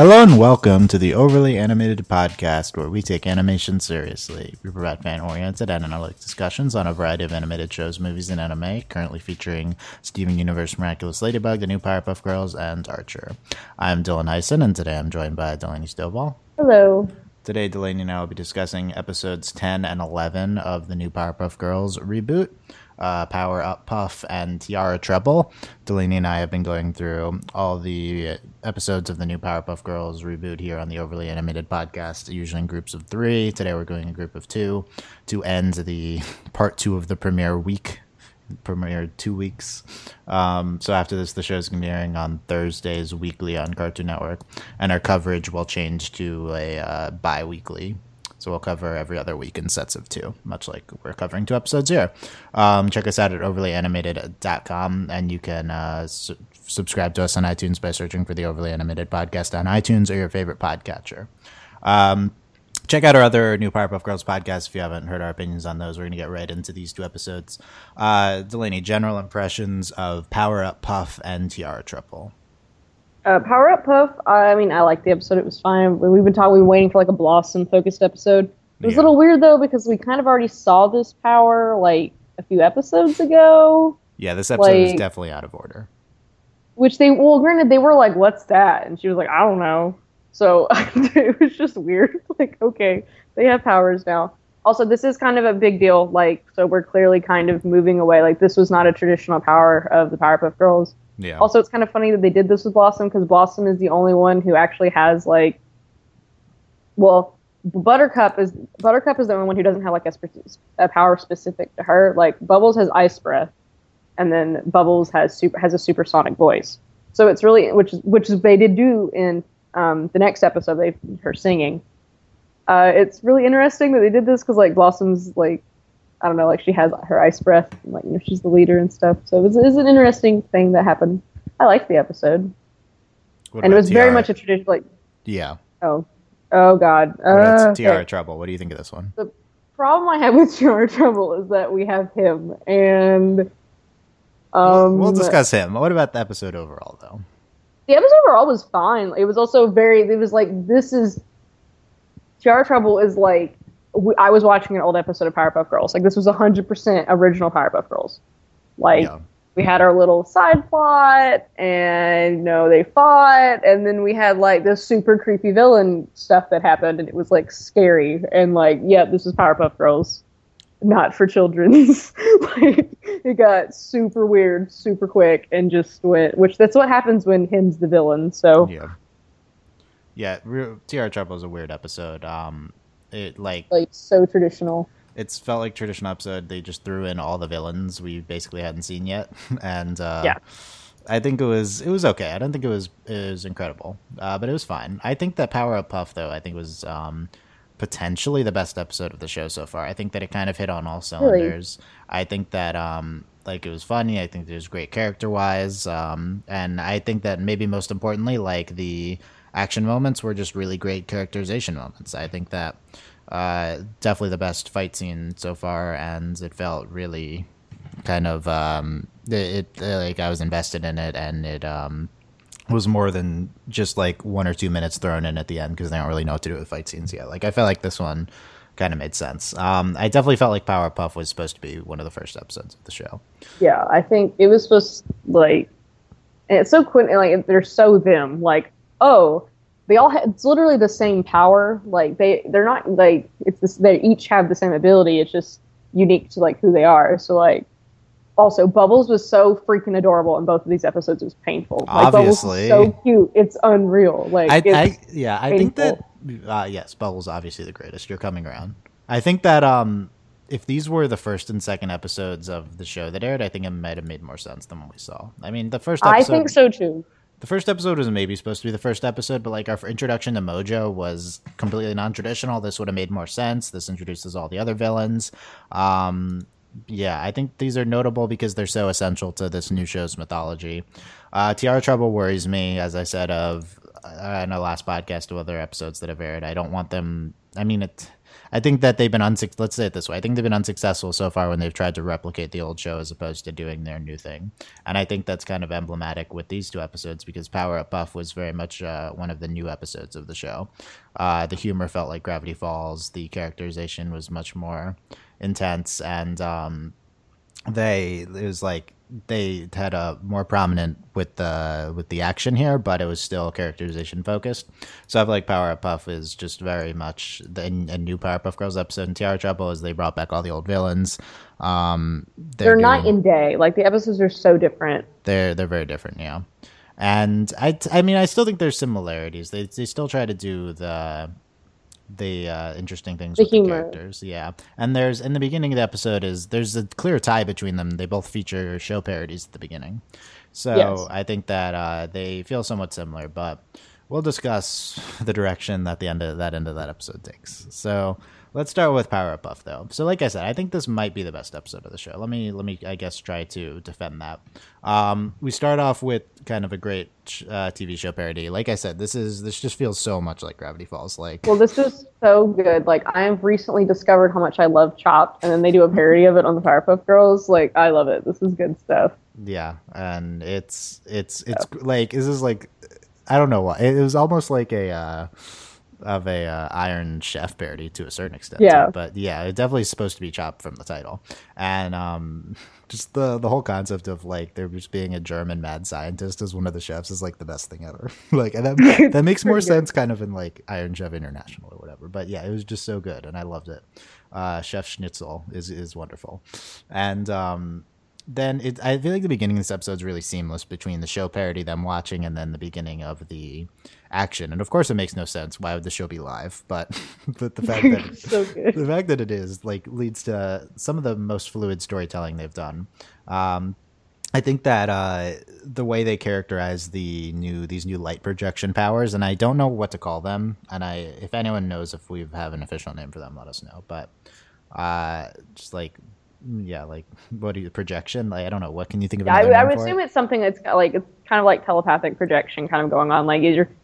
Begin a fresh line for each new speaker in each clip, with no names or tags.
Hello and welcome to the Overly Animated Podcast, where we take animation seriously. We provide fan oriented and analytic discussions on a variety of animated shows, movies, and anime, currently featuring Steven Universe, Miraculous Ladybug, The New Powerpuff Girls, and Archer. I'm Dylan Heisen, and today I'm joined by Delaney Stovall.
Hello.
Today, Delaney and I will be discussing episodes 10 and 11 of the new Powerpuff Girls reboot uh, Power Up Puff and Tiara Trouble. Delaney and I have been going through all the episodes of the new Powerpuff Girls reboot here on the Overly Animated podcast, usually in groups of three. Today we're going a group of two to end the part two of the premiere week. Premiered two weeks. Um, so after this, the show is going to be airing on Thursdays weekly on Cartoon Network, and our coverage will change to a uh, bi-weekly so we'll cover every other week in sets of two, much like we're covering two episodes here. Um, check us out at overlyanimated.com, and you can uh, su- subscribe to us on iTunes by searching for the Overly Animated Podcast on iTunes or your favorite podcatcher. Um, check out our other new Powerpuff Girls podcast if you haven't heard our opinions on those. We're going to get right into these two episodes. Uh, Delaney, general impressions of Power Up Puff and Tiara Trouble.
Uh, Power Up Puff. I mean, I liked the episode. It was fine. We've been talking. We were waiting for like a Blossom focused episode. It was
Yeah.
a little weird though because we kind of already saw this power like a few episodes ago.
Yeah, this episode is definitely out of order.
Which they well, granted, they were like, "What's that?" And she was like, "I don't know." So it was just weird. Like, okay, they have powers now. Also, this is kind of a big deal. Like, so we're clearly kind of moving away. Like, this was not a traditional power of the Powerpuff Girls.
Yeah.
Also, it's kind of funny that they did this with Blossom because Blossom is the only one who actually has like, well, Buttercup is Buttercup is the only one who doesn't have like a, a power specific to her. Like Bubbles has ice breath, and then Bubbles has super has a supersonic voice. So it's really which is which is they did do in um, the next episode. They her singing. Uh, it's really interesting that they did this because like Blossom's like I don't know, like she has her ice breath, and, like you know, she's the leader and stuff. So it was, it was an interesting thing that happened. I liked the episode,
What
and it was very much a tradition. Like,
Yeah.
oh, oh God, uh,
Tiara
okay.
Trouble? What do you think of this one?
The problem I have with Tiara Trouble is that we have him, and um,
we'll discuss him. What about the episode overall, though?
the episode overall was fine. It was also very. It was like this is Tiara Trouble is like w- I was watching an old episode of Powerpuff Girls. Like this was hundred percent original Powerpuff Girls. Like
Yeah.
we had our little side plot, and you know they fought, and then we had like this super creepy villain stuff that happened, and it was like scary and like yeah, this is Powerpuff Girls. Not for children's. like it got super weird, super quick, and just went. Which that's what happens when him's the villain. So
Yeah. Yeah, Tiara Trouble is a weird episode. Um, it like
like so traditional.
it's felt like traditional episode. They just threw in all the villains we basically hadn't seen yet, and uh,
Yeah.
I think it was it was okay. I don't think it was it was incredible, uh, but it was fine. I think that Power Up Puff though, I think was um, potentially the best episode of the show so far. I think that it kind of hit on all cylinders. I think that um, like it was funny. I think it was great character wise, um, and I think that maybe most importantly, like the action moments were just really great characterization moments. I think that uh, definitely the best fight scene so far, and it felt really kind of um, it, it uh, like I was invested in it, and it um, was more than just like one or two minutes thrown in at the end because they don't really know what to do with fight scenes yet. Like I felt like this one kind of made sense. Um, I definitely felt like Powerpuff was supposed to be one of the first episodes of the show.
Yeah, I think it was supposed to, like, and it's so quick. Like they're so them. Like oh, they all ha- it's literally the same power. Like they they're not like it's this. They each have the same ability. It's just unique to like who they are. So like. Also, Bubbles was so freaking adorable in both of these episodes. It was painful. Like,
Obviously.
so cute. It's unreal. Like
I, I yeah, I think that uh, yes, Bubbles obviously the greatest. You're coming around. I think that um, if these were the first and second episodes of the show that aired, I think it might have made more sense than what we saw. I mean, the first
I think so too.
The first episode was maybe supposed to be the first episode, but like our introduction to Mojo was completely non-traditional. This would have made more sense. This introduces all the other villains. Um, yeah, I think these are notable because they're so essential to this new show's mythology. Uh, Tiara Trouble worries me, as I said of uh, in our last podcast of other episodes that have aired. I don't want them. I mean, it I think that they've been unsuc. Let's say it this way: I think they've been unsuccessful so far when they've tried to replicate the old show as opposed to doing their new thing. And I think that's kind of emblematic with these two episodes because Power Up Puff was very much uh, one of the new episodes of the show. Uh, the humor felt like Gravity Falls. The characterization was much more intense, and um, they it was like they had a more prominent with the with the action here, but it was still characterization focused. So I feel like Power Up Puff is just very much the a new Powerpuff Girls episode in Tiara Trouble as they brought back all the old villains. Um,
they're, they're doing, night and day. Like the episodes are so different.
They're they're very different, yeah. And I I mean I still think there's similarities. They they still try to do the the uh, interesting things the with humor. the characters. Yeah, and there's in the beginning of the episode is there's a clear tie between them. They both feature show parodies at the beginning, so yes. I think that uh, they feel somewhat similar. But we'll discuss the direction that the end of that end of that episode takes. So Let's start with Power Up Puff though. So like I said, I think this might be the best episode of the show. Let me let me I guess try to defend that. Um, we start off with kind of a great uh, TV show parody. Like I said, this is this just feels so much like Gravity Falls. Like
well, this is so good. Like I have recently discovered how much I love Chopped, and then they do a parody of it on the Powerpuff Girls. Like I love it. This is good stuff.
Yeah, and it's it's it's yeah. like this is like I don't know why it was almost like a. Uh, of a uh, Iron Chef parody to a certain extent.
Yeah,
but yeah, it definitely is supposed to be chopped from the title, and um, just the the whole concept of like there just being a German mad scientist as one of the chefs is like the best thing ever. like, and that that makes more good. sense kind of in like Iron Chef International or whatever. But yeah, it was just so good, and I loved it. Uh, Chef Schnitzel is is wonderful, and um, then it, I feel like the beginning of this episode is really seamless between the show parody, them watching, and then the beginning of the action. And of course, it makes no sense. Why would the show be live? But but the fact that so the fact that it is like leads to some of the most fluid storytelling they've done. Um, I think that uh, the way they characterize the new these new light projection powers, and I don't know what to call them, and I if anyone knows if we have an official name for them, let us know. But uh, just like Mm, yeah, like what are you projection? Like I don't know. What can you think of?
Yeah, I, I would assume it? it's something that's uh, like it's kind of like telepathic projection kind of going on. Like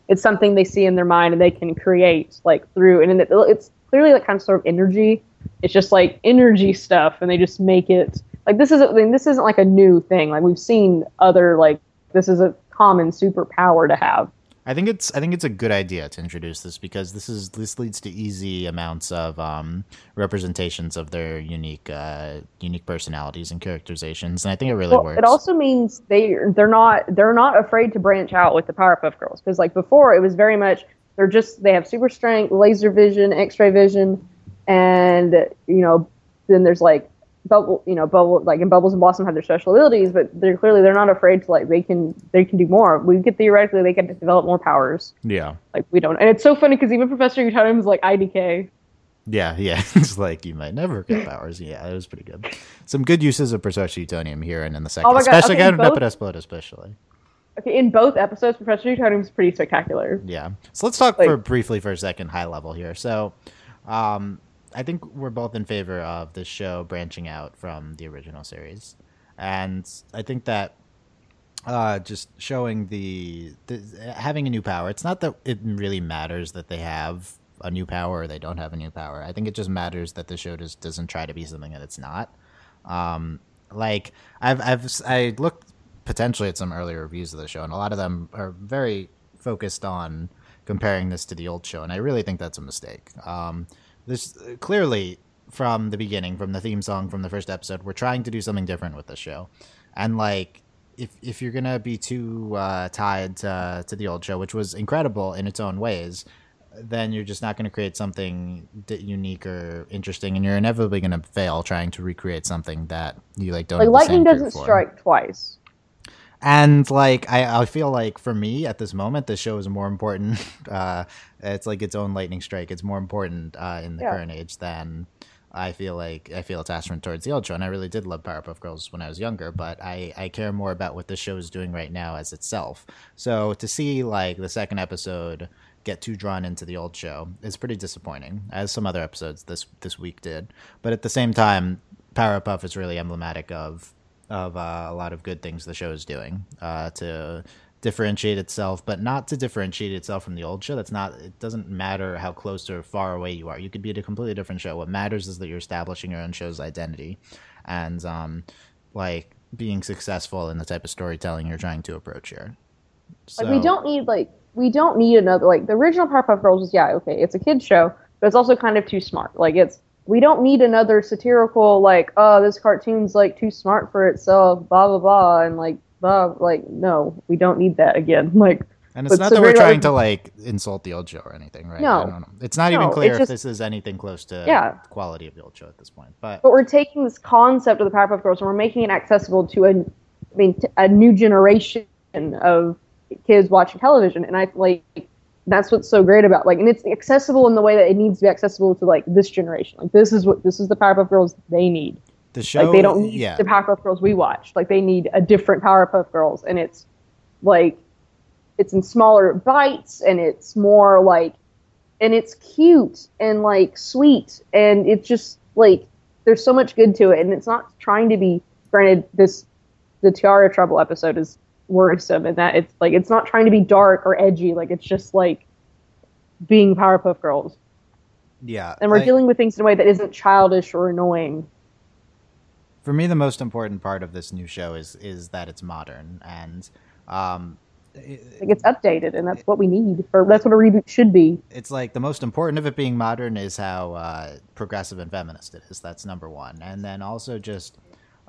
it's something they see in their mind and they can create like through, and it's clearly like kind of sort of energy. It's just like energy stuff, and they just make it like this is. I mean, this isn't like a new thing. Like we've seen other like this is a common superpower to have.
I think it's I think it's a good idea to introduce this because this is this leads to easy amounts of um, representations of their unique uh, unique personalities and characterizations, and I think it really well, works.
It also means they they're not they're not afraid to branch out with the Powerpuff Girls because like before it was very much they're just they have super strength, laser vision, X-ray vision, and you know then there's like Bubble, you know, Bubble, like and Bubbles and Blossom have their special abilities, but they're clearly they're not afraid to like they can they can do more. We could theoretically they can develop more powers.
Yeah,
like we don't, and it's so funny because even Professor Utonium is like IDK.
Yeah, yeah, it's like you might never get powers. Yeah, it was pretty good. Some good uses of Professor Utonium here and in the second, oh especially okay, again both, Explode, especially.
Okay, in both episodes, Professor Utonium is pretty spectacular.
Yeah, so let's talk like, for briefly for a second high level here. So, um, I think we're both in favor of this show branching out from the original series, and I think that uh, just showing the, the, having a new power. It's not that it really matters that they have a new power or they don't have a new power. I think it just matters that the show just doesn't try to be something that it's not. Um, like I've I've I looked potentially at some earlier reviews of the show, and a lot of them are very focused on comparing this to the old show, and I really think that's a mistake. Um, this clearly from the beginning, from the theme song from the first episode, we're trying to do something different with the show, and like if if you're gonna be too uh, tied to to the old show, which was incredible in its own ways, then you're just not going to create something unique or interesting, and you're inevitably going to fail trying to recreate something that you like don't.
Like lightning doesn't strike twice.
And like I, I feel like for me at this moment, the show is more important. Uh, it's like its own lightning strike. It's more important uh, in the yeah. current age than I feel like I feel attachment towards the old show. And I really did love Powerpuff Girls when I was younger, but I, I care more about what the show is doing right now as itself. So to see like the second episode get too drawn into the old show is pretty disappointing, as some other episodes this this week did. But at the same time, Powerpuff is really emblematic of of uh, a lot of good things the show is doing uh, to differentiate itself, but not to differentiate itself from the old show. That's not. It doesn't matter how close or far away you are. You could be at a completely different show. What matters is that you're establishing your own show's identity, and um, like being successful in the type of storytelling you're trying to approach here.
So, like we don't need like we don't need another like the original Powerpuff Girls was yeah okay it's a kids show but it's also kind of too smart like it's we don't need another satirical like oh this cartoon's like too smart for itself blah blah blah and like blah like no we don't need that again like
and it's not that we're trying to like insult the old show or anything right? No. it's not no, even clear just, if this is anything close to yeah. quality of the old show at this point but
but we're taking this concept of the Powerpuff Girls and we're making it accessible to a I mean t- a new generation of kids watching television and I like that's what's so great about like and it's accessible in the way that it needs to be accessible to like this generation. Like this is what this is the powerpuff girls they need.
The show
like they don't need yeah. the powerpuff girls we watch like they need a different powerpuff girls and it's like it's in smaller bites and it's more like and it's cute and like sweet and it's just like there's so much good to it and it's not trying to be granted this the tiara trouble episode is worrisome and that it's like it's not trying to be dark or edgy like it's just like being powerpuff girls.
Yeah
and we're dealing with things in a way that isn't childish or annoying.
For me the most important part of this new show is is that it's modern and um
it, like it's updated and that's what we need or that's what a reboot should be.
It's like the most important of it being modern is how uh, progressive and feminist it is. That's number one. And then also just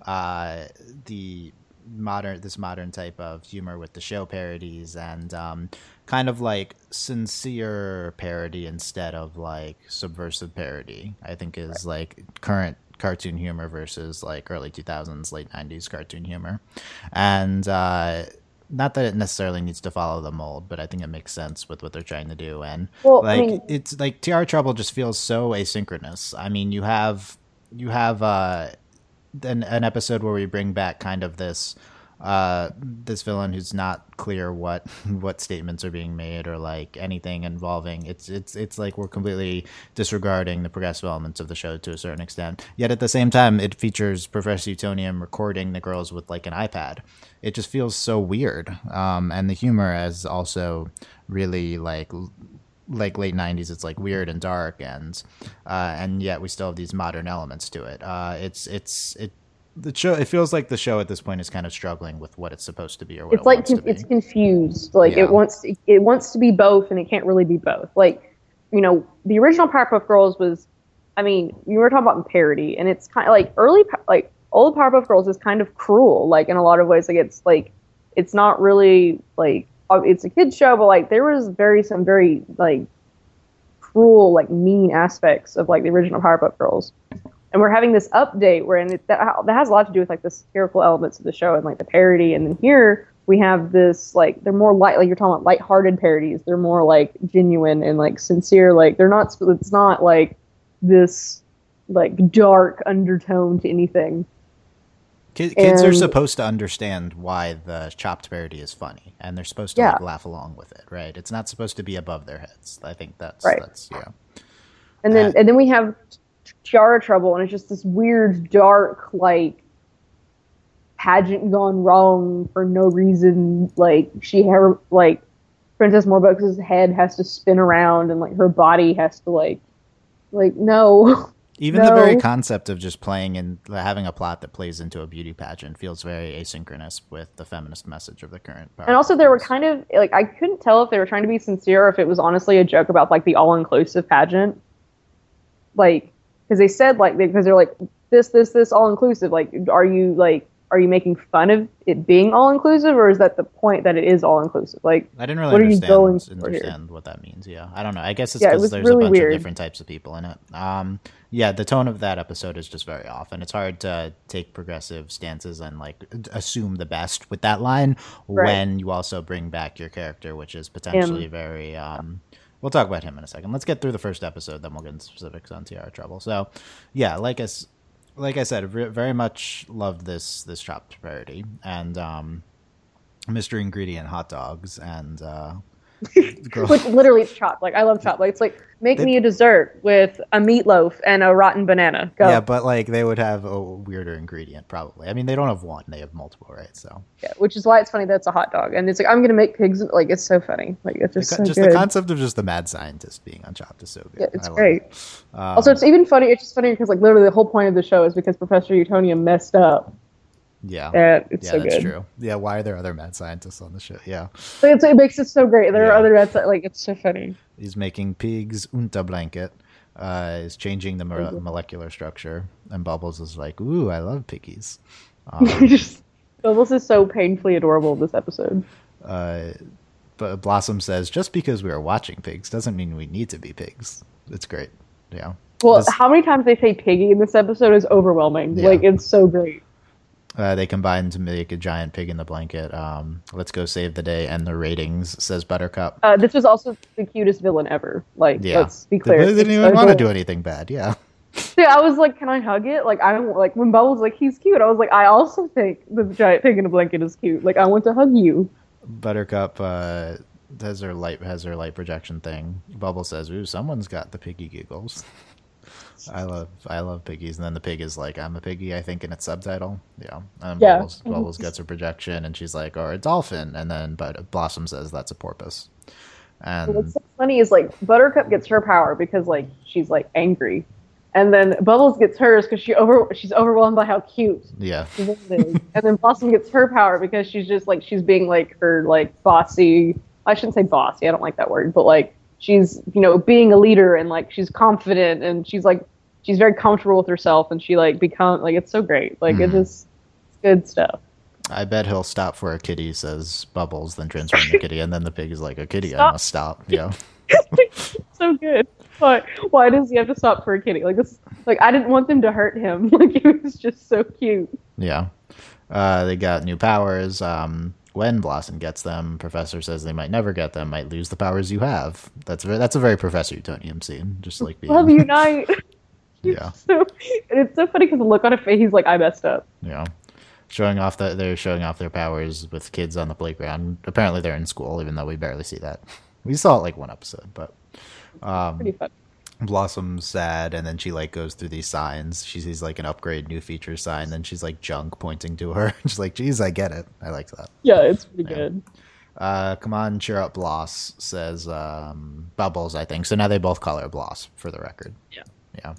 uh, the modern this modern type of humor with the show parodies and um, kind of like sincere parody instead of like subversive parody. I think is like current cartoon humor versus like early 2000s late 90s cartoon humor and uh, not that it necessarily needs to follow the mold, but I think it makes sense with what they're trying to do. And well, like I mean, it's like Tiara Trouble just feels so asynchronous. I mean, you have you have uh an, an episode where we bring back kind of this uh, this villain who's not clear what what statements are being made or like anything involving it's it's it's like we're completely disregarding the progressive elements of the show to a certain extent. Yet at the same time, it features Professor Utonium recording the girls with like an iPad. It just feels so weird, um, and the humor is also really like like late 90s it's like weird and dark and uh, and yet we still have these modern elements to it. Uh, it's it's it the show it feels like the show at this point is kind of struggling with what it's supposed to be or what
it's it like it's confused. Like yeah. it wants to, it wants to be both and it can't really be both. Like you know the original powerpuff girls was i mean you were talking about parody and it's kind of like early like old powerpuff girls is kind of cruel like in a lot of ways. Like it's like it's not really like Uh, it's a kids show, but like there was very some very like cruel, like mean aspects of like the original Powerpuff Girls. And we're having this update where and it, that, that has a lot to do with like the satirical elements of the show and like the parody. And then here we have this like they're more light like you're talking about light-hearted parodies. They're more like genuine and like sincere. Like they're not. It's not like this like dark undertone to anything.
Kids, kids are supposed to understand why the chopped parody is funny, and they're supposed to yeah. like, laugh along with it, right? It's not supposed to be above their heads. I think that's right. that's yeah.
And then uh, and then we have Tiara Trouble, and it's just this weird, dark, like pageant gone wrong for no reason. Like she her like Princess Morbux's head has to spin around, and like her body has to like like no.
Even no. the very concept of just playing and having a plot that plays into a beauty pageant feels very asynchronous with the feminist message of the current.
And also, there were kind of like I couldn't tell if they were trying to be sincere or if it was honestly a joke about like the all-inclusive pageant. Like, because they said like because they're like this, this, this all-inclusive. Like, are you like are you making fun of it being all inclusive, or is that the point that it is all inclusive? Like,
I didn't really what understand, are you going understand what that means. Yeah, I don't know. I guess it's because yeah, it there's really a bunch weird. of different types of people in it. Um, yeah, the tone of that episode is just very off, and it's hard to take progressive stances and like assume the best with that line right. when you also bring back your character, which is potentially um, very. Um, we'll talk about him in a second. Let's get through the first episode, then we'll get into specifics on Tiara Trouble. So, yeah, like us like I said, very much loved this this chopped parody and um, Mr. Ingredient hot dogs and uh.
Which literally it's chopped. Like I love chopped. Like it's like make
They-
me a dessert with a meatloaf and a rotten banana. Go.
Yeah, but like they would have a weirder ingredient probably. I mean, they don't have one; they have multiple, right? So
Yeah, which is why it's funny that it's a hot dog. And it's like I'm gonna make pigs. Like it's so funny. Like it's just
co-
so
just
good.
the concept of just the mad scientist being on Chopped is so good.
Yeah, it's
I
great.
it. Um,
Also, it's even funny. It's just funny because like literally the whole point of the show is because Professor Utonium messed up.
Yeah,
And it's
yeah,
so
that's
good.
true. Yeah, why are there other mad scientists on the show? Yeah,
it's, it makes it so great. There
Yeah.
are other that's like it's so funny.
he's making pigs unta blanket. Uh, is changing the mo-
Mhm.
molecular structure, and Bubbles is like, "Ooh, I love piggies." Um,
just Bubbles is so painfully adorable this episode.
uh, but Blossom says, "Just because we are watching pigs doesn't mean we need to be pigs." It's great. Yeah.
Well,
This-
how many times they say piggy in this episode is overwhelming.
Yeah.
Like it's so great.
Uh, they combine to make a giant pig in the blanket. Um, let's go save the day and the ratings, says Buttercup.
Uh, this was also the cutest villain ever. Like,
Yeah.
let's be
They
clear.
didn't even want to do anything bad. Yeah.
Yeah, I was like, can I hug it? Like, I don't like when Bubbles like he's cute. I was like, I also think the giant pig in a blanket is cute. Like, I want to hug you.
Buttercup uh, has her light has her light projection thing. Bubble says, "Ooh, someone's got the piggy giggles." I love I love piggies, and then the pig is like, "I'm a piggy," I think in its subtitle. Yeah, and
Yeah.
Bubbles, mm-hmm. Bubbles gets her projection, and she's like, "Or a dolphin," and then but Blossom says that's a porpoise.
And what's so funny is like Buttercup gets her power because like she's like angry, and then Bubbles gets hers because she over she's overwhelmed by how cute
yeah,
is. and then Blossom gets her power because she's just like she's being like her like bossy. I shouldn't say bossy. I don't like that word, but like she's you know being a leader and like she's confident and she's like she's very comfortable with herself and she like become like it's so great. Like it
Mhm.
just it's good stuff.
I bet he'll stop for a kitty, says Bubbles, then transform the kitty, and then the pig is like, a kitty, I must stop. Yeah.
so good. Why? Why does he have to stop for a kitty? Like this. Like I didn't want them to hurt him. Like he was just so cute.
Yeah. Uh, they got new powers. Um, when Blossom gets them, Professor says they might never get them, might lose the powers you have. That's very, that's a very Professor Utonium scene. Just like being,
Love unite.
yeah,
so, it's so funny because the look on his face, he's like, I messed up.
yeah. Showing off that they're showing off their powers with kids on the playground. Apparently they're in school, even though we barely see that. We saw it like one episode, but um,
Pretty fun.
Blossom's sad, and then she like goes through these signs. She sees like an upgrade, new feature sign. Then she's like junk pointing to her. she's like, "Geez, I get it. I like that."
Yeah, it's pretty
Yeah.
good.
Uh, come on, cheer up, Bloss says um, Bubbles. I think so. Now they both call her Bloss for the record.
Yeah.
yeah.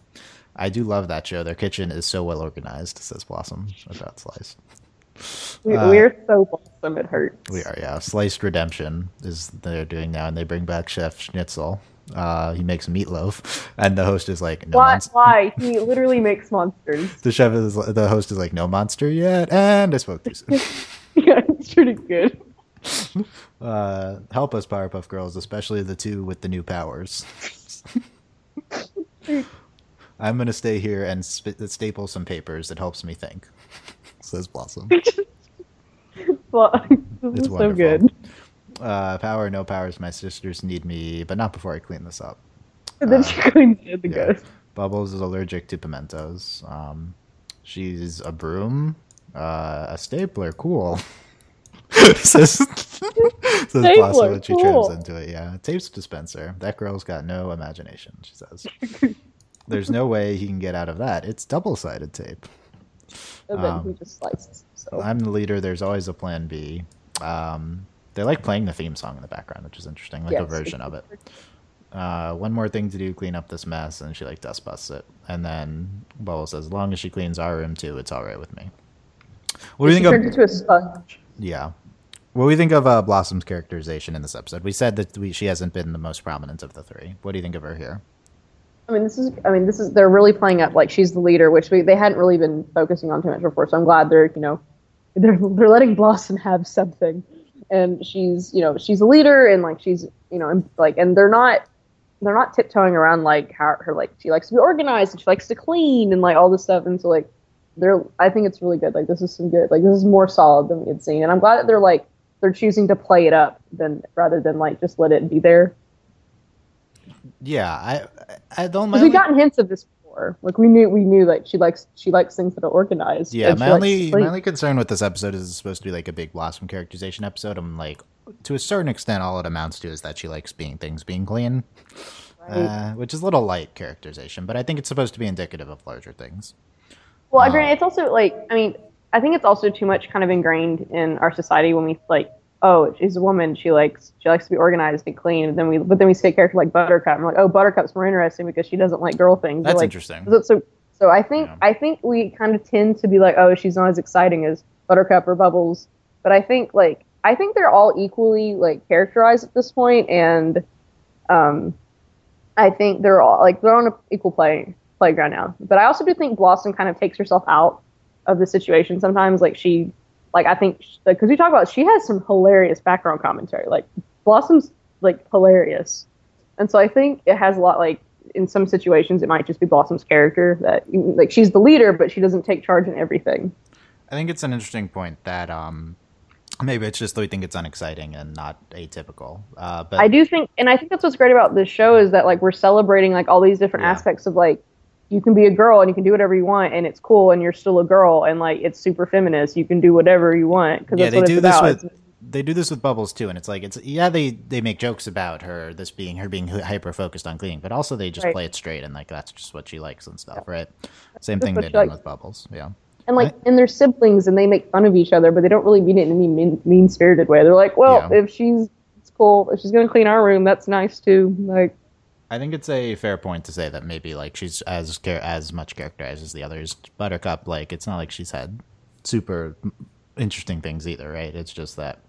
I do love that show. Their kitchen is so well organized. Says Blossom about Slice.
We,
Uh,
we're so blossom it hurts.
We are, yeah. Sliced Redemption is they're doing now, and they bring back Chef Schnitzel. Uh, he makes meatloaf, and the host is like, "No
Why?
monster."
Why? He literally makes monsters.
The chef is the host is like, "No monster yet," and I spoke too soon.
yeah, it's pretty good.
uh, help us, Powerpuff Girls, especially the two with the new powers. I'm gonna stay here and sp- staple some papers. It helps me think. Says Blossom.
Well,
It's
so
wonderful.
good.
Uh, power, no powers. My sisters need me, but not before I clean this up.
And then
Uh,
she cleans the
yeah.
ghost.
Bubbles is allergic to pimentos. Um, she's a broom, uh, a stapler. Cool. says says Blossom when she
cool.
trims into it. Yeah, tapes dispenser. That girl's got no imagination. She says. There's no way he can get out of that. It's double sided tape.
And then
Um,
he just slices. So
I'm the leader. There's always a plan B. Um, they like playing the theme song in the background, which is interesting, like a version of it. Uh, one more thing to do, clean up this mess, and she like dust busts it. And then Bubble says, as long as she cleans our room too, it's all right with me. What do you think
turned
of?
into a sponge.
Yeah, what do you think of uh, Blossom's characterization in this episode? We said that we, she hasn't been the most prominent of the three. What do you think of her here?
I mean, this is. I mean, this is. They're really playing up like she's the leader, which we, they hadn't really been focusing on too much before. So I'm glad they're, you know, they're they're letting Blossom have something, and she's, you know, she's a leader, and like she's, you know, and, like, and they're not, they're not tiptoeing around like how her like she likes to be organized and she likes to clean and like all this stuff, and so like they're. I think it's really good. Like this is some good. Like this is more solid than we had seen, and I'm glad that they're like they're choosing to play it up than rather than like just let it be there.
Yeah, I I don't mind.
we've gotten hints of this before. before. Like we knew we knew like she likes she likes things that are organized.
Yeah,
and she
my only my only concern with this episode is it's supposed to be like a big Blossom characterization episode. I'm like, to a certain extent, all it amounts to is that she likes being things being clean,
Right.
uh, which is a little light characterization. But I think it's supposed to be indicative of larger things.
Well, I
Um.
It's also like I mean, I think it's also too much kind of ingrained in our society when we like, oh, she's a woman. She likes she likes to be organized and clean. And then we but then we say a character like Buttercup. And we're like, oh, Buttercup's more interesting because she doesn't like girl things.
That's
like,
interesting.
So, so so I think
Yeah.
I think we kind of tend to be like, oh, she's not as exciting as Buttercup or Bubbles. But I think like I think they're all equally like characterized at this point, and um, I think they're all like they're on an equal play playground now. But I also do think Blossom kind of takes herself out of the situation sometimes. Like she, like I think because we talk about she has some hilarious background commentary. Like Blossom's like hilarious, and so I think it has a lot like in some situations it might just be Blossom's character that like she's the leader, but she doesn't take charge in everything.
I think it's an interesting point that um, maybe it's just that we think it's unexciting and not atypical. Uh, but
I do think, and I think that's what's great about this show is that like we're celebrating like all these different
Yeah.
aspects of like you can be a girl and you can do whatever you want and it's cool and you're still a girl and like it's super feminist. You can do whatever you want because
yeah, they do
it's
this
about.
with they do this with Bubbles too, and it's like it's yeah they they make jokes about her this being her being hyper focused on cleaning, but also they just
Right.
play it straight and like that's just what she likes and stuff, right? Same
That's
thing they've
she
done
likes.
with Bubbles, yeah.
and like and they're siblings and they make fun of each other, but they don't really mean it in any mean mean spirited way. They're like, well,
Yeah.
if she's it's cool, if she's gonna clean our room, that's nice too. Like
I think it's a fair point to say that maybe like she's as char- as much characterized as the others. Buttercup, like it's not like she's had super interesting things either, right? It's just that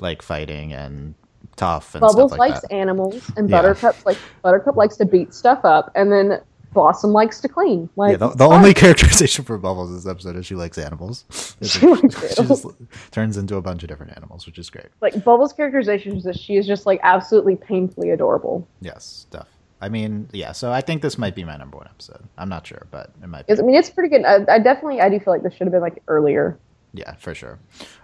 like fighting and tough and
Bubbles
stuff like
likes
that.
animals and
Yeah.
Buttercup like Buttercup likes to beat stuff up and then Blossom likes to clean. Like
Yeah, the, the only characterization for Bubbles this episode is she likes animals.
She
like-
likes
she just turns into a bunch of different animals, which is great.
like Bubbles' characterization is that she is just like absolutely painfully adorable.
Yes, stuff. I mean, yeah. So I think this might be my number one episode. I'm not sure, but it might be.
I mean, it's pretty good. I, I definitely, I do feel like this should have been like earlier.
Yeah, for sure.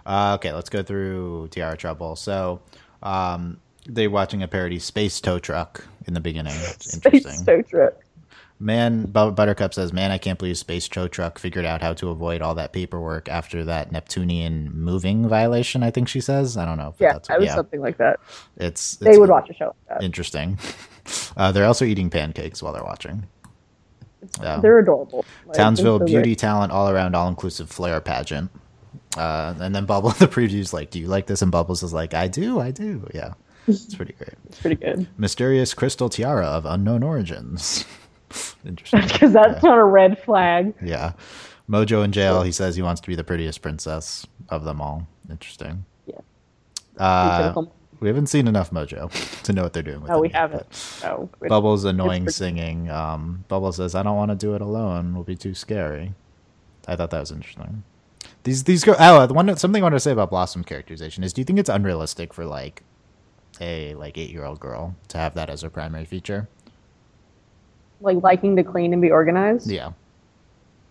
Uh, okay, let's go through Tiara Trouble. So, um, they're watching a parody Space Tow Truck in the beginning. It's interesting.
Space Tow Truck.
Man, Buttercup says, "Man, I can't believe Space Tow Truck figured out how to avoid all that paperwork after that Neptunian moving violation." I think she says. I don't know. If
Yeah,
that's
I was
yeah.
something like that.
It's, it's
They would watch a show like that.
interesting. Uh, they're also eating pancakes while they're watching. Yeah.
They're adorable. Like,
Townsville
they're so
beauty
great.
talent all around all inclusive flair pageant. Uh, and then Bubble the preview's like, "Do you like this?" And Bubbles is like, "I do, I do." Yeah, it's pretty great.
It's pretty good
Mysterious crystal tiara of unknown origins. Interesting.
because that's not a red flag.
Yeah, Mojo in jail. He says he wants to be the prettiest princess of them all. Interesting.
Yeah.
Uh. We haven't seen enough Mojo to know what they're doing with
no, we
yet,
haven't. No. It's-
Bubbles annoying
pretty-
singing. Um, Bubbles says, "I don't want to do it alone. Will be too scary." I thought that was interesting. These these girls. Oh, the one something I wanted to say about Blossom characterization is: Do you think it's unrealistic for like a like eight year old girl to have that as her primary feature?
like liking to clean and be organized.
Yeah,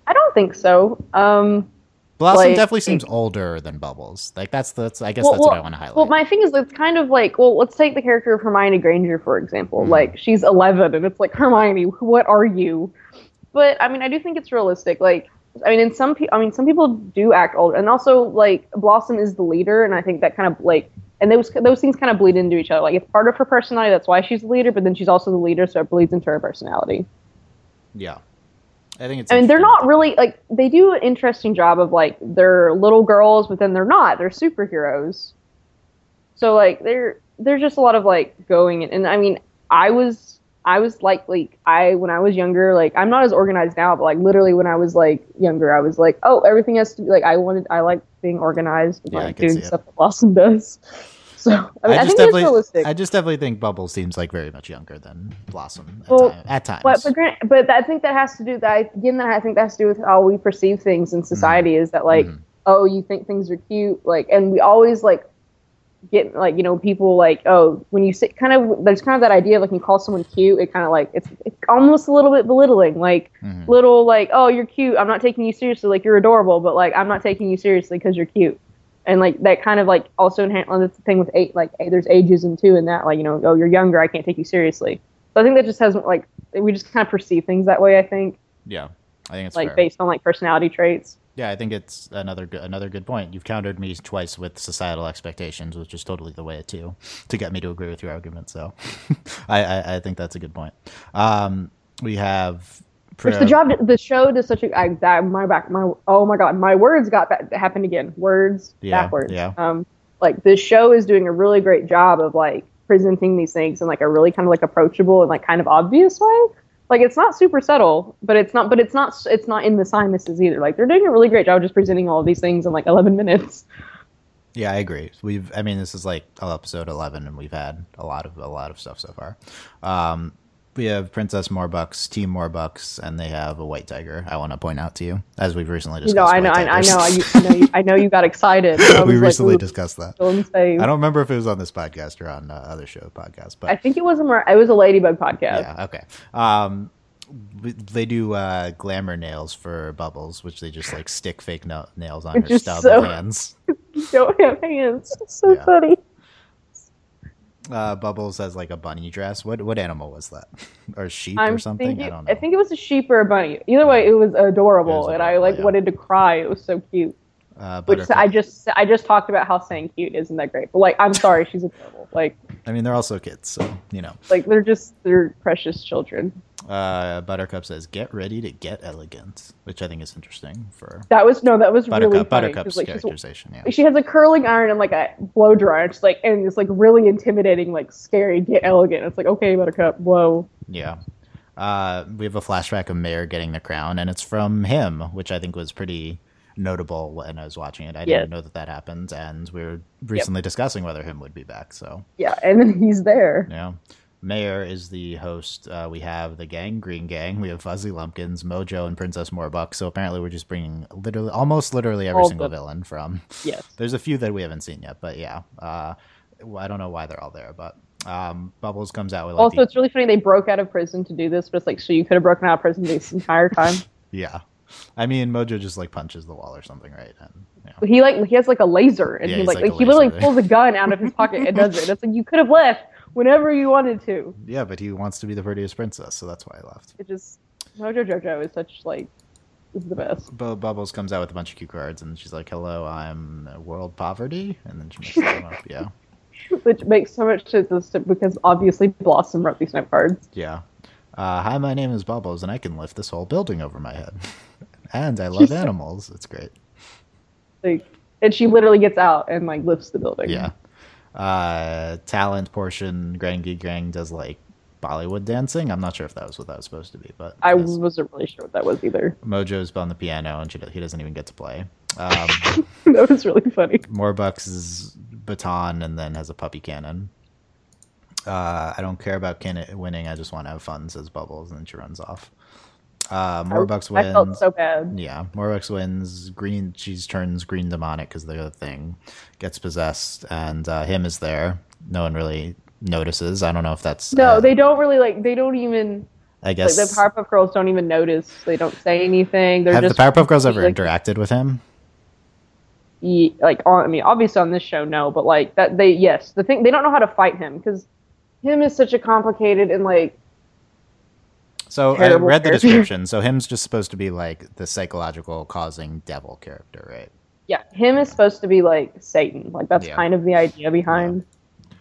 I don't think so. Um,
Blossom
Like-
definitely seems older than Bubbles. Like that's that's I guess
well,
that's
well,
what I want to highlight.
Well, my thing is, it's kind of like, well, let's take the character of Hermione Granger for example.
Mhm.
Like, she's 11, and it's like, Hermione, what are you? But I mean, I do think it's realistic. Like, I mean, in some, pe- I mean, some people do act older, and also like Blossom is the leader, and I think that kind of like, and those those things kind of bleed into each other. Like, it's part of her personality. That's why she's the leader, but then she's also the leader, so it bleeds into her personality.
yeah, I think it's.
I mean, they're not really like they do an interesting job of like they're little girls, but then they're not. They're superheroes. So like they're there's just a lot of like going and, and I mean I was I was like like I when I was younger like I'm not as organized now, but like literally when I was like younger, I was like oh everything has to be like I wanted I like being organized and
Yeah, I
like doing stuff that Blossom does. So I, mean, I, think it's
definitely,
realistic.
I just definitely think Bubble seems like very much younger than Blossom at,
Well,
time, at times.
But but, grant, but I think that has to do that again. That I think that has to do with how we perceive things in society. Is that like,
Mhm.
oh, you think things are cute, like, and we always like get like you know people like oh when you say kind of there's kind of that idea of like you call someone cute it kind of like it's, it's almost a little bit belittling like
Mhm.
little like oh you're cute i'm not taking you seriously like you're adorable but like i'm not taking you seriously because you're cute and like that kind of like also inherent well, that's the thing with eight like there's ageism too in that like you know oh you're younger i can't take you seriously so i think that just has like we just kind of perceive things that way i think
Yeah, I think it's
like
fair.
based on like personality traits.
Yeah, I think it's another good, another good point. You've countered me twice with societal expectations, which is totally the way to to get me to agree with your argument. So, I, I I think that's a good point. Um, we have.
Which the job, the show does such a I, that my back my oh my god my words got back, happened again words
Yeah,
backwards
yeah.
um like the show is doing a really great job of like presenting these things in like a really kind of like approachable and like kind of obvious way like it's not super subtle but it's not but it's not it's not in the sinuses either like they're doing a really great job just presenting all of these things in like 11 minutes
Yeah, I agree. We've, I mean, this is like episode eleven, and we've had a lot of a lot of stuff so far. Um, we have Princess Morbucks, Team Morbucks, and they have a white tiger. I want to point out to you, as we've recently
you
discussed.
know i know I, I know I, I know you, I know you got excited
we recently
like,
discussed that.
Face.
I don't remember if it was on this podcast or on uh, other show podcasts, but
I think it was a it was a ladybug podcast
yeah, okay. Um, they do uh, glamour nails for Bubbles, which they just like stick fake no- nails on
Which
her stub
so-
hands.
don't have hands it's so
Yeah.
funny
Uh, Bubbles as like a bunny dress. What what animal was that? or sheep
I'm
or something?
thinking,
I don't know.
I think it was a sheep or a bunny. Either way, it was adorable,
It was
and I like
yeah.
wanted to cry. It was so cute.
uh,
Which I just I just talked about how saying cute isn't that great, but like I'm sorry, she's adorable. Like
I mean, they're also kids, so you know.
like they're just they're precious children.
Uh, Buttercup says, "Get ready to get elegant," which I think is interesting for
That was no, that was
Buttercup.
really funny.
Buttercup's
like,
characterization. Yeah,
she has a curling iron and like a blow dryer. It's like and it's like really intimidating, like scary. Get elegant. It's like okay, Buttercup, whoa.
yeah. Uh, we have a flashback of Mayor getting the crown, and it's from him, which I think was pretty notable when I was watching it. I didn't know that that happened, and we were recently discussing whether him would be back. So
Yeah, and then he's there.
Yeah. Mayor is the host. Uh, we have the Gangreen Gang. We have Fuzzy Lumpkins, Mojo, and Princess Morbuck. So apparently, we're just bringing literally, almost literally every
All
single
the-
villain from.
Yes.
There's a few that we haven't seen yet, but yeah. Uh, I don't know why they're all there, but um, Bubbles comes out with like
Also,
the-
it's really funny they broke out of prison to do this, but it's like so you could have broken out of prison this entire time.
yeah. I mean, Mojo just like punches the wall or something, right? And
he like he has like a laser, and
Yeah,
he like,
like
like he literally pulls a gun out of his pocket and does it. It's like you could have left whenever you wanted to.
yeah, but he wants to be the prettiest princess, so that's why I left.
It just Mojo Jojo is such like is the best.
Bu- Bubbles comes out with a bunch of cue cards, and she's like, "Hello, I'm world poverty," and then she mixes them up. Yeah.
Which makes so much sense because obviously Blossom wrote these note cards.
Yeah. Uh, hi, my name is Bubbles, and I can lift this whole building over my head. and I love animals. It's great.
Like and she literally gets out and like lifts the building.
Yeah. Uh, talent portion, Gangreen Gang does like Bollywood dancing. I'm not sure if that was what that was supposed to be, but
I
yes.
wasn't really sure what that was either.
Mojo's on the piano, and she, he doesn't even get to play. Um,
that was really funny.
Morbucks is baton and then has a puppy cannon. Uh, I don't care about can- winning. I just want to have fun, says Bubbles, and then she runs off. Uh, Morbucks
I
wins.
felt so bad.
Yeah, Morbucks wins. Green, she turns green demonic because the other thing gets possessed, and uh, him is there. No one really notices. I don't know if that's
No,
uh,
they don't really like. They don't even
I
like
guess
the Powerpuff Girls don't even notice. They don't say anything. They're
have
just
the Powerpuff Girls ever
like,
interacted with him?
Like on, I mean, obviously on this show, no, but like that they yes, the thing they don't know how to fight him because him is such a complicated and like
So I
Terrible
read the description. So him's just supposed to be like the psychological causing devil character, right?
yeah, him is supposed to be like Satan, like that's
Yeah.
kind of the idea behind.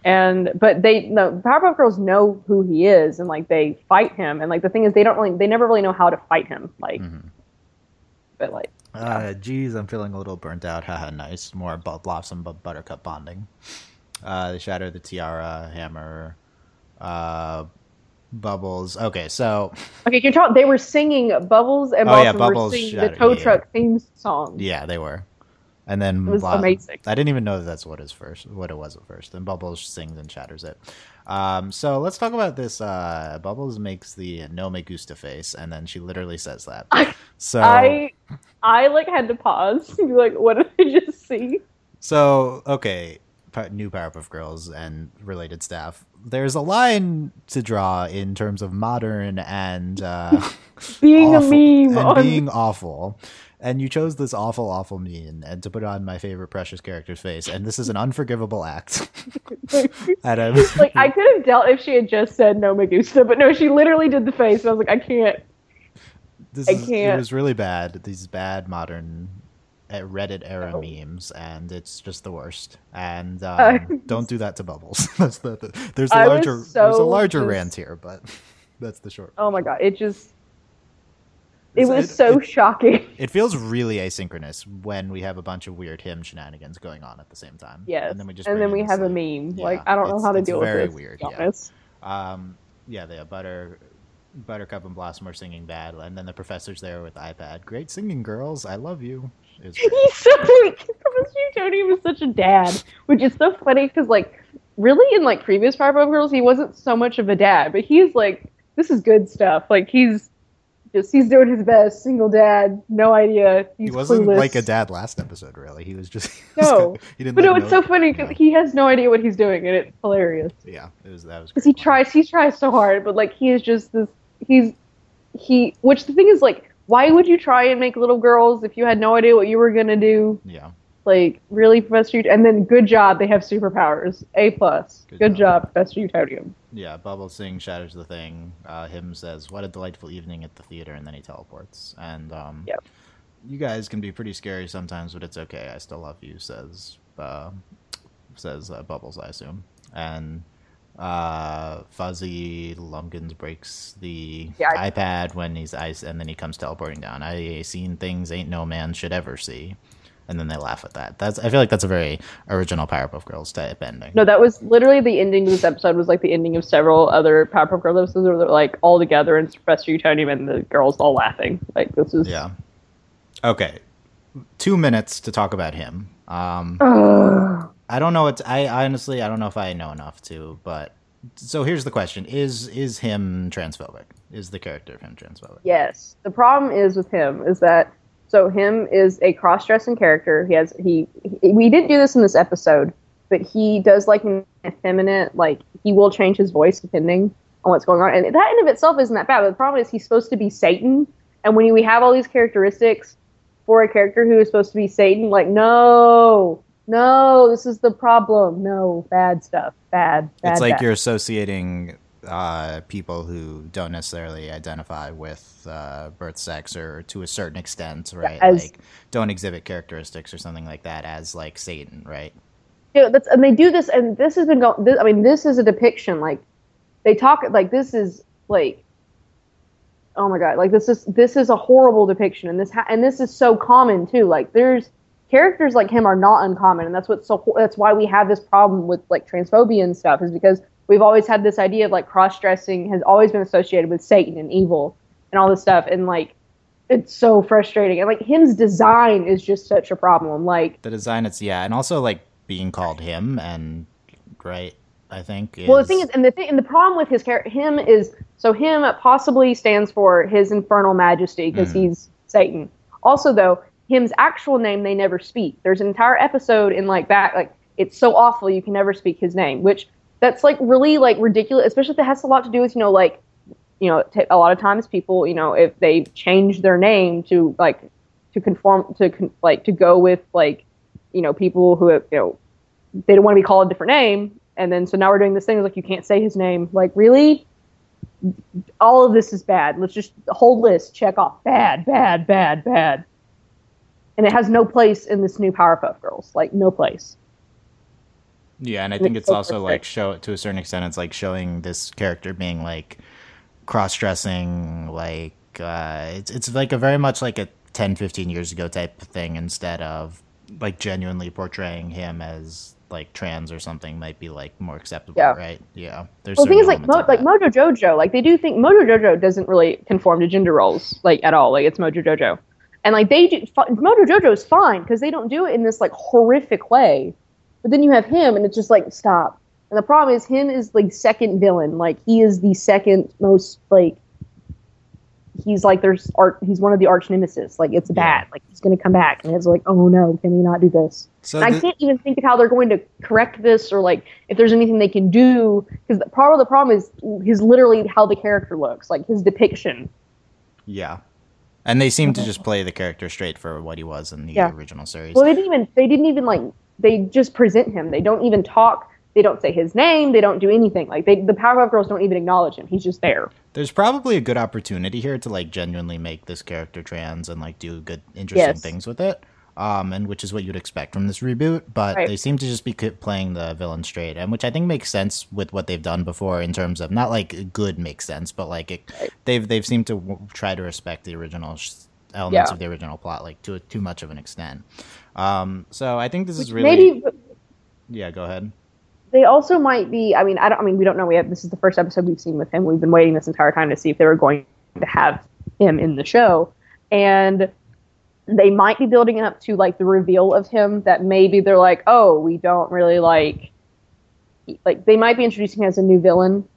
And but they no Powerpuff Girls know who he is and like they fight him and like the thing is they don't really they never really know how to fight him like
Mhm.
but like
Uh, geez, I'm feeling a little burnt out. Haha, nice. More bu- blossom but buttercup bonding. Uh, they shatter the tiara, hammer, uh, bubbles. Okay, so
okay, can you talk? They were singing Bubbles and
Oh, yeah, Bubbles
were singing the Tow. Truck theme song.
yeah, they were. And then
It was amazing.
I didn't even know that that's what is first, what it was at first. And Bubbles sings and shatters it. Um, so let's talk about this. Uh, Bubbles makes the no me gusta face, and then she literally says that. So
I I like had to pause. and be like, what did I just see?
So, okay, new Powerpuff Girls and related staff. There's a line to draw in terms of modern and uh,
Being
awful,
a meme
and
on
being awful. And you chose this awful, awful meme and to put it on my favorite precious character's face. And this is an unforgivable act. and I'm,
like I could have dealt if she had just said no me gusta, but no, she literally did the face. And I was like, I can't.
this
I
is,
can't.
It was really bad. These bad modern Reddit era
Oh.
memes, and it's just the worst. And um, don't do that to Bubbles. that's the, the- there's a
I was
larger there's a larger
just-
rant here, but that's the short.
Oh my god, it just it
It's-
was so
it,
shocking.
it feels really asynchronous when we have a bunch of weird Him shenanigans going on at the same time.
Yes,
and then we just
and then we
in
have a meme.
yeah,
like I don't know how to
it's
deal
very
with this.
weird,
To
yeah.
honest.
Um, yeah, the butter, Buttercup and Blossom are singing bad, and then the professor's there with iPad. Great singing, girls. I love you.
He's so like Professor Utonium is such a dad, which is so funny because like really in like previous Powerpuff Girls he wasn't so much of a dad, but he's like this is good stuff. Like he's just he's doing his best, single dad, no idea. He's
he wasn't
clueless.
like a dad last episode, really. He was just
No.
he didn't.
But no, it's so funny because he has no idea what he's doing, and it's hilarious.
Yeah, it was that was
because he tries he tries so hard but like he is just this he's he which the thing is like why would you try and make little girls if you had no idea what you were gonna do
Yeah,
like really professor Ut- and then good job they have superpowers a plus
Good
good,
job.
job. professor utonium
yeah. Bubble sing shatters the thing. Uh, him says, "What a delightful evening at the theater," and then he teleports. And um,
Yep.
you guys can be pretty scary sometimes, but it's okay. I still love you. Says uh, says uh, Bubbles, I assume. And uh, Fuzzy Lumpkins breaks the
Yeah, I-
iPad when he's ice, and then he comes teleporting down. I seen things ain't no man should ever see. And then they laugh at that. That's I feel like that's a very original Powerpuff Girls type ending.
no that was literally the ending of this episode was like the ending of several other powerpuff girls episodes where they're like all together and professor utonium and the girls all laughing like this is
Yeah. Okay. Two minutes to talk about him. Um. I don't know what I honestly I don't know if I know enough to, but so here's the question: Is is him transphobic? Is the character of him transphobic?
Yes. The problem is with him is that so him is a cross-dressing character. He has he, he we didn't do this in this episode, but he does like an effeminate like he will change his voice depending on what's going on, and that in of itself isn't that bad. But the problem is he's supposed to be Satan, and when we have all these characteristics for a character who is supposed to be Satan, like no, no, this is the problem. No, bad stuff, bad, bad.
it's like
bad.
you're associating uh, people who don't necessarily identify with uh, birth sex or to a certain extent, right?
as-
like don't exhibit characteristics or something like that as like Satan, right?
Yeah, that's and they do this, and this has been going. This, I mean, this is a depiction. Like they talk like this is like, oh my god, like this is this is a horrible depiction, and this ha- and this is so common too. Like there's characters like him are not uncommon, and that's what's so that's why we have this problem with like transphobia and stuff is because we've always had this idea of like cross dressing has always been associated with Satan and evil and all this stuff, and like it's so frustrating, and like him's design is just such a problem. Like
The design, it's yeah, and also like being called him and right. I think.
Well, the thing is, and the thing, and the problem with his character, him is so him possibly stands for his infernal majesty because
Mhm.
he's Satan. Also, though, him's actual name they never speak. There's an entire episode in like that, like it's so awful you can never speak his name, which that's like really like ridiculous, especially if it has a lot to do with you know like you know t- a lot of times people you know if they change their name to like to conform to con- like to go with like you know people who have, you know they don't want to be called a different name and then so now we're doing this thing like you can't say his name like really all of this is bad let's just the whole list check off bad bad bad bad and it has no place in this new powerpuff girls like no place
Yeah, and I
And
think
it's
it's
so
also
perfect.
like show to a certain extent. It's like showing this character being like cross-dressing, like uh, it's it's like a very much like a 10, 15 years ago type thing instead of like genuinely portraying him as like trans or something might be like more acceptable,
Yeah.
right? Yeah. There's
well the thing is like Mo- like mojo jojo like they do think mojo jojo doesn't really conform to gender roles like at all like it's mojo jojo and like they do fi- mojo jojo is fine because they don't do it in this like horrific way. But then you have him and it's just like stop. And the problem is him is like second villain. Like he is the second most like he's like there's art he's one of the arch nemesis. Like it's
Yeah.
bad. Like he's gonna come back. And it's like oh no can we not do this?
So
and I can't even think of how they're going to correct this or like if there's anything they can do. Because part of the problem is his literally how the character looks, like his depiction.
yeah. And they seem to just play the character straight for what he was in the
Yeah.
original series.
Well, they didn't even they didn't even like they just present him. They don't even talk they don't say his name. They don't do anything. Like they, the Powerpuff Girls don't even acknowledge him. He's just there.
There's probably a good opportunity here to like genuinely make this character trans and like do good, interesting
Yes.
things with it. Um, and which is what you'd expect from this reboot, but
Right.
they seem to just be playing the villain straight, and which I think makes sense with what they've done before in terms of not like good makes sense, but like it,
Right.
they've they've seemed to w- try to respect the original sh- elements
Yeah.
of the original plot, like to too much of an extent. Um, so I think this is really
maybe
yeah. Go ahead.
they also might be. I mean, I don't. I mean, we don't know. We have this is the first episode we've seen with him. We've been waiting this entire time to see if they were going to have him in the show, and they might be building up to like the reveal of him that maybe they're like, oh, we don't really like. Like they might be introducing him as a new villain,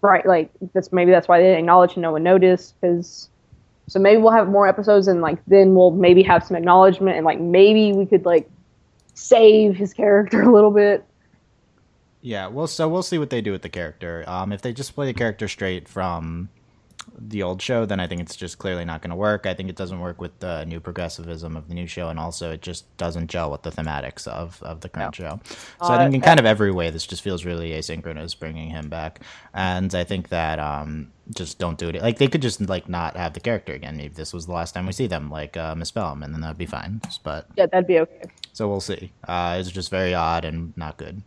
right? Like that's maybe that's why they didn't acknowledge and no one noticed because. So maybe we'll have more episodes and like then we'll maybe have some acknowledgement and like maybe we could like save his character a little bit.
Yeah, well, so we'll see what they do with the character. Um, if they just play the character straight from the old show, then I think it's just clearly not going to work. I think it doesn't work with the new progressivism of the new show, and also it just doesn't gel with the thematics of, of the current show. So I think in
Uh,
kind of every way, this just feels really asynchronous, bringing him back. And I think that um, just don't do it. Like they could just like not have the character again. Maybe this was the last time we see them, like uh, Miss Bellum, and then that'd be fine. But
Yeah, that'd be okay.
so we'll see. Uh, it's just very odd and not good.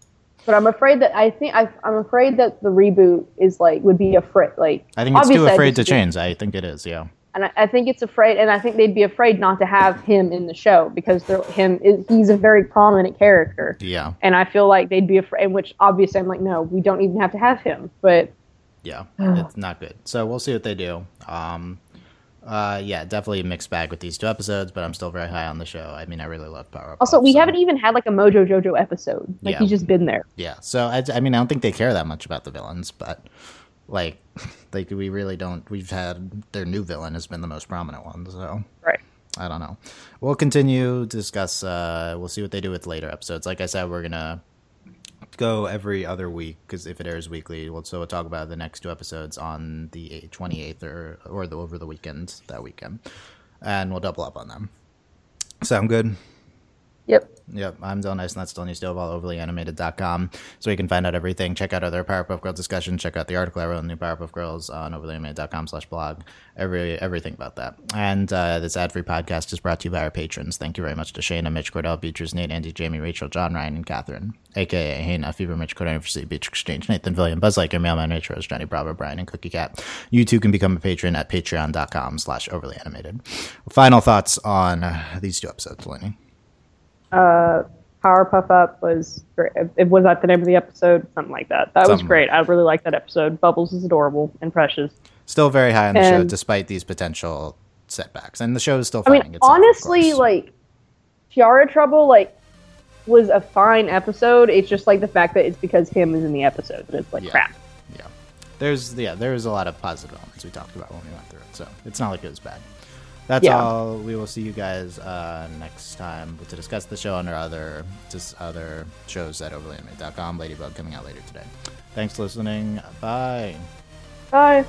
But I'm afraid that I think I, I'm afraid that the reboot is like would be afraid like
I think it's too afraid to change. I think it is. Yeah.
and I, I think it's afraid and I think they'd be afraid not to have him in the show because him is, he's a very prominent character
Yeah.
and I feel like they'd be afraid. Which obviously I'm like no, we don't even have to have him. But
Yeah, it's not good. So we'll see what they do. Um, uh, yeah, definitely a mixed bag with these two episodes, but I'm still very high on the show. I mean, I really love Power Up.
also we
so-
haven't even had like a Mojo Jojo episode. Like
Yeah.
he's just been there.
Yeah, so I, I mean, I don't think they care that much about the villains, but like, like we really don't. We've had their new villain has been the most prominent one, so
Right.
I don't know. We'll continue to discuss. Uh, we'll see what they do with later episodes. Like I said, we're gonna go every other week because if it airs weekly, we'll so we'll talk about the next two episodes on the twenty eighth or or the, over the weekend that weekend, and we'll double up on them. Sound good?
Yep.
Yep, I'm Dylan Nice, and that's Dylan Stove, all overlyanimated.com. So you can find out everything. Check out other Powerpuff Girls discussion. Check out the article I wrote on the new Powerpuff Girls on overlyanimated.com slash blog. Every, everything about that. And uh, this ad free podcast is brought to you by our patrons. Thank you very much to Shayna, Mitch, Cordell, Beatrice, Nate, Andy, Jamie, Rachel, John, Ryan, and Catherine, aka Hannah, Fever, Mitch, Cordell, University, Beach Exchange, Nathan, William, Buzz Liker, Mailman, Rachel, Rose, Johnny, Bravo, Brian, and Cookie Cat. You too can become a patron at patreon.com slash overlyanimated. Final thoughts on these two episodes, Lenny.
Uh, Powerpuff Up was great. It was that the name of the episode, something like that. That was
Something.
great. I really liked that episode. Bubbles is adorable and precious.
Still very high on the show, despite these potential setbacks, and the show is still.
I mean,
itself,
honestly, like Tiara Trouble, like was a fine episode. It's just like the fact that it's because him is in the episode. That it's like
Yeah.
crap.
yeah, there's yeah, there's a lot of positive elements we talked about when we went through it, so it's not like it was bad. That's
Yeah.
all. We will see you guys uh, next time to discuss the show and our other just other shows at overlyanimated.com. Ladybug coming out later today. Thanks for listening. Bye.
Bye.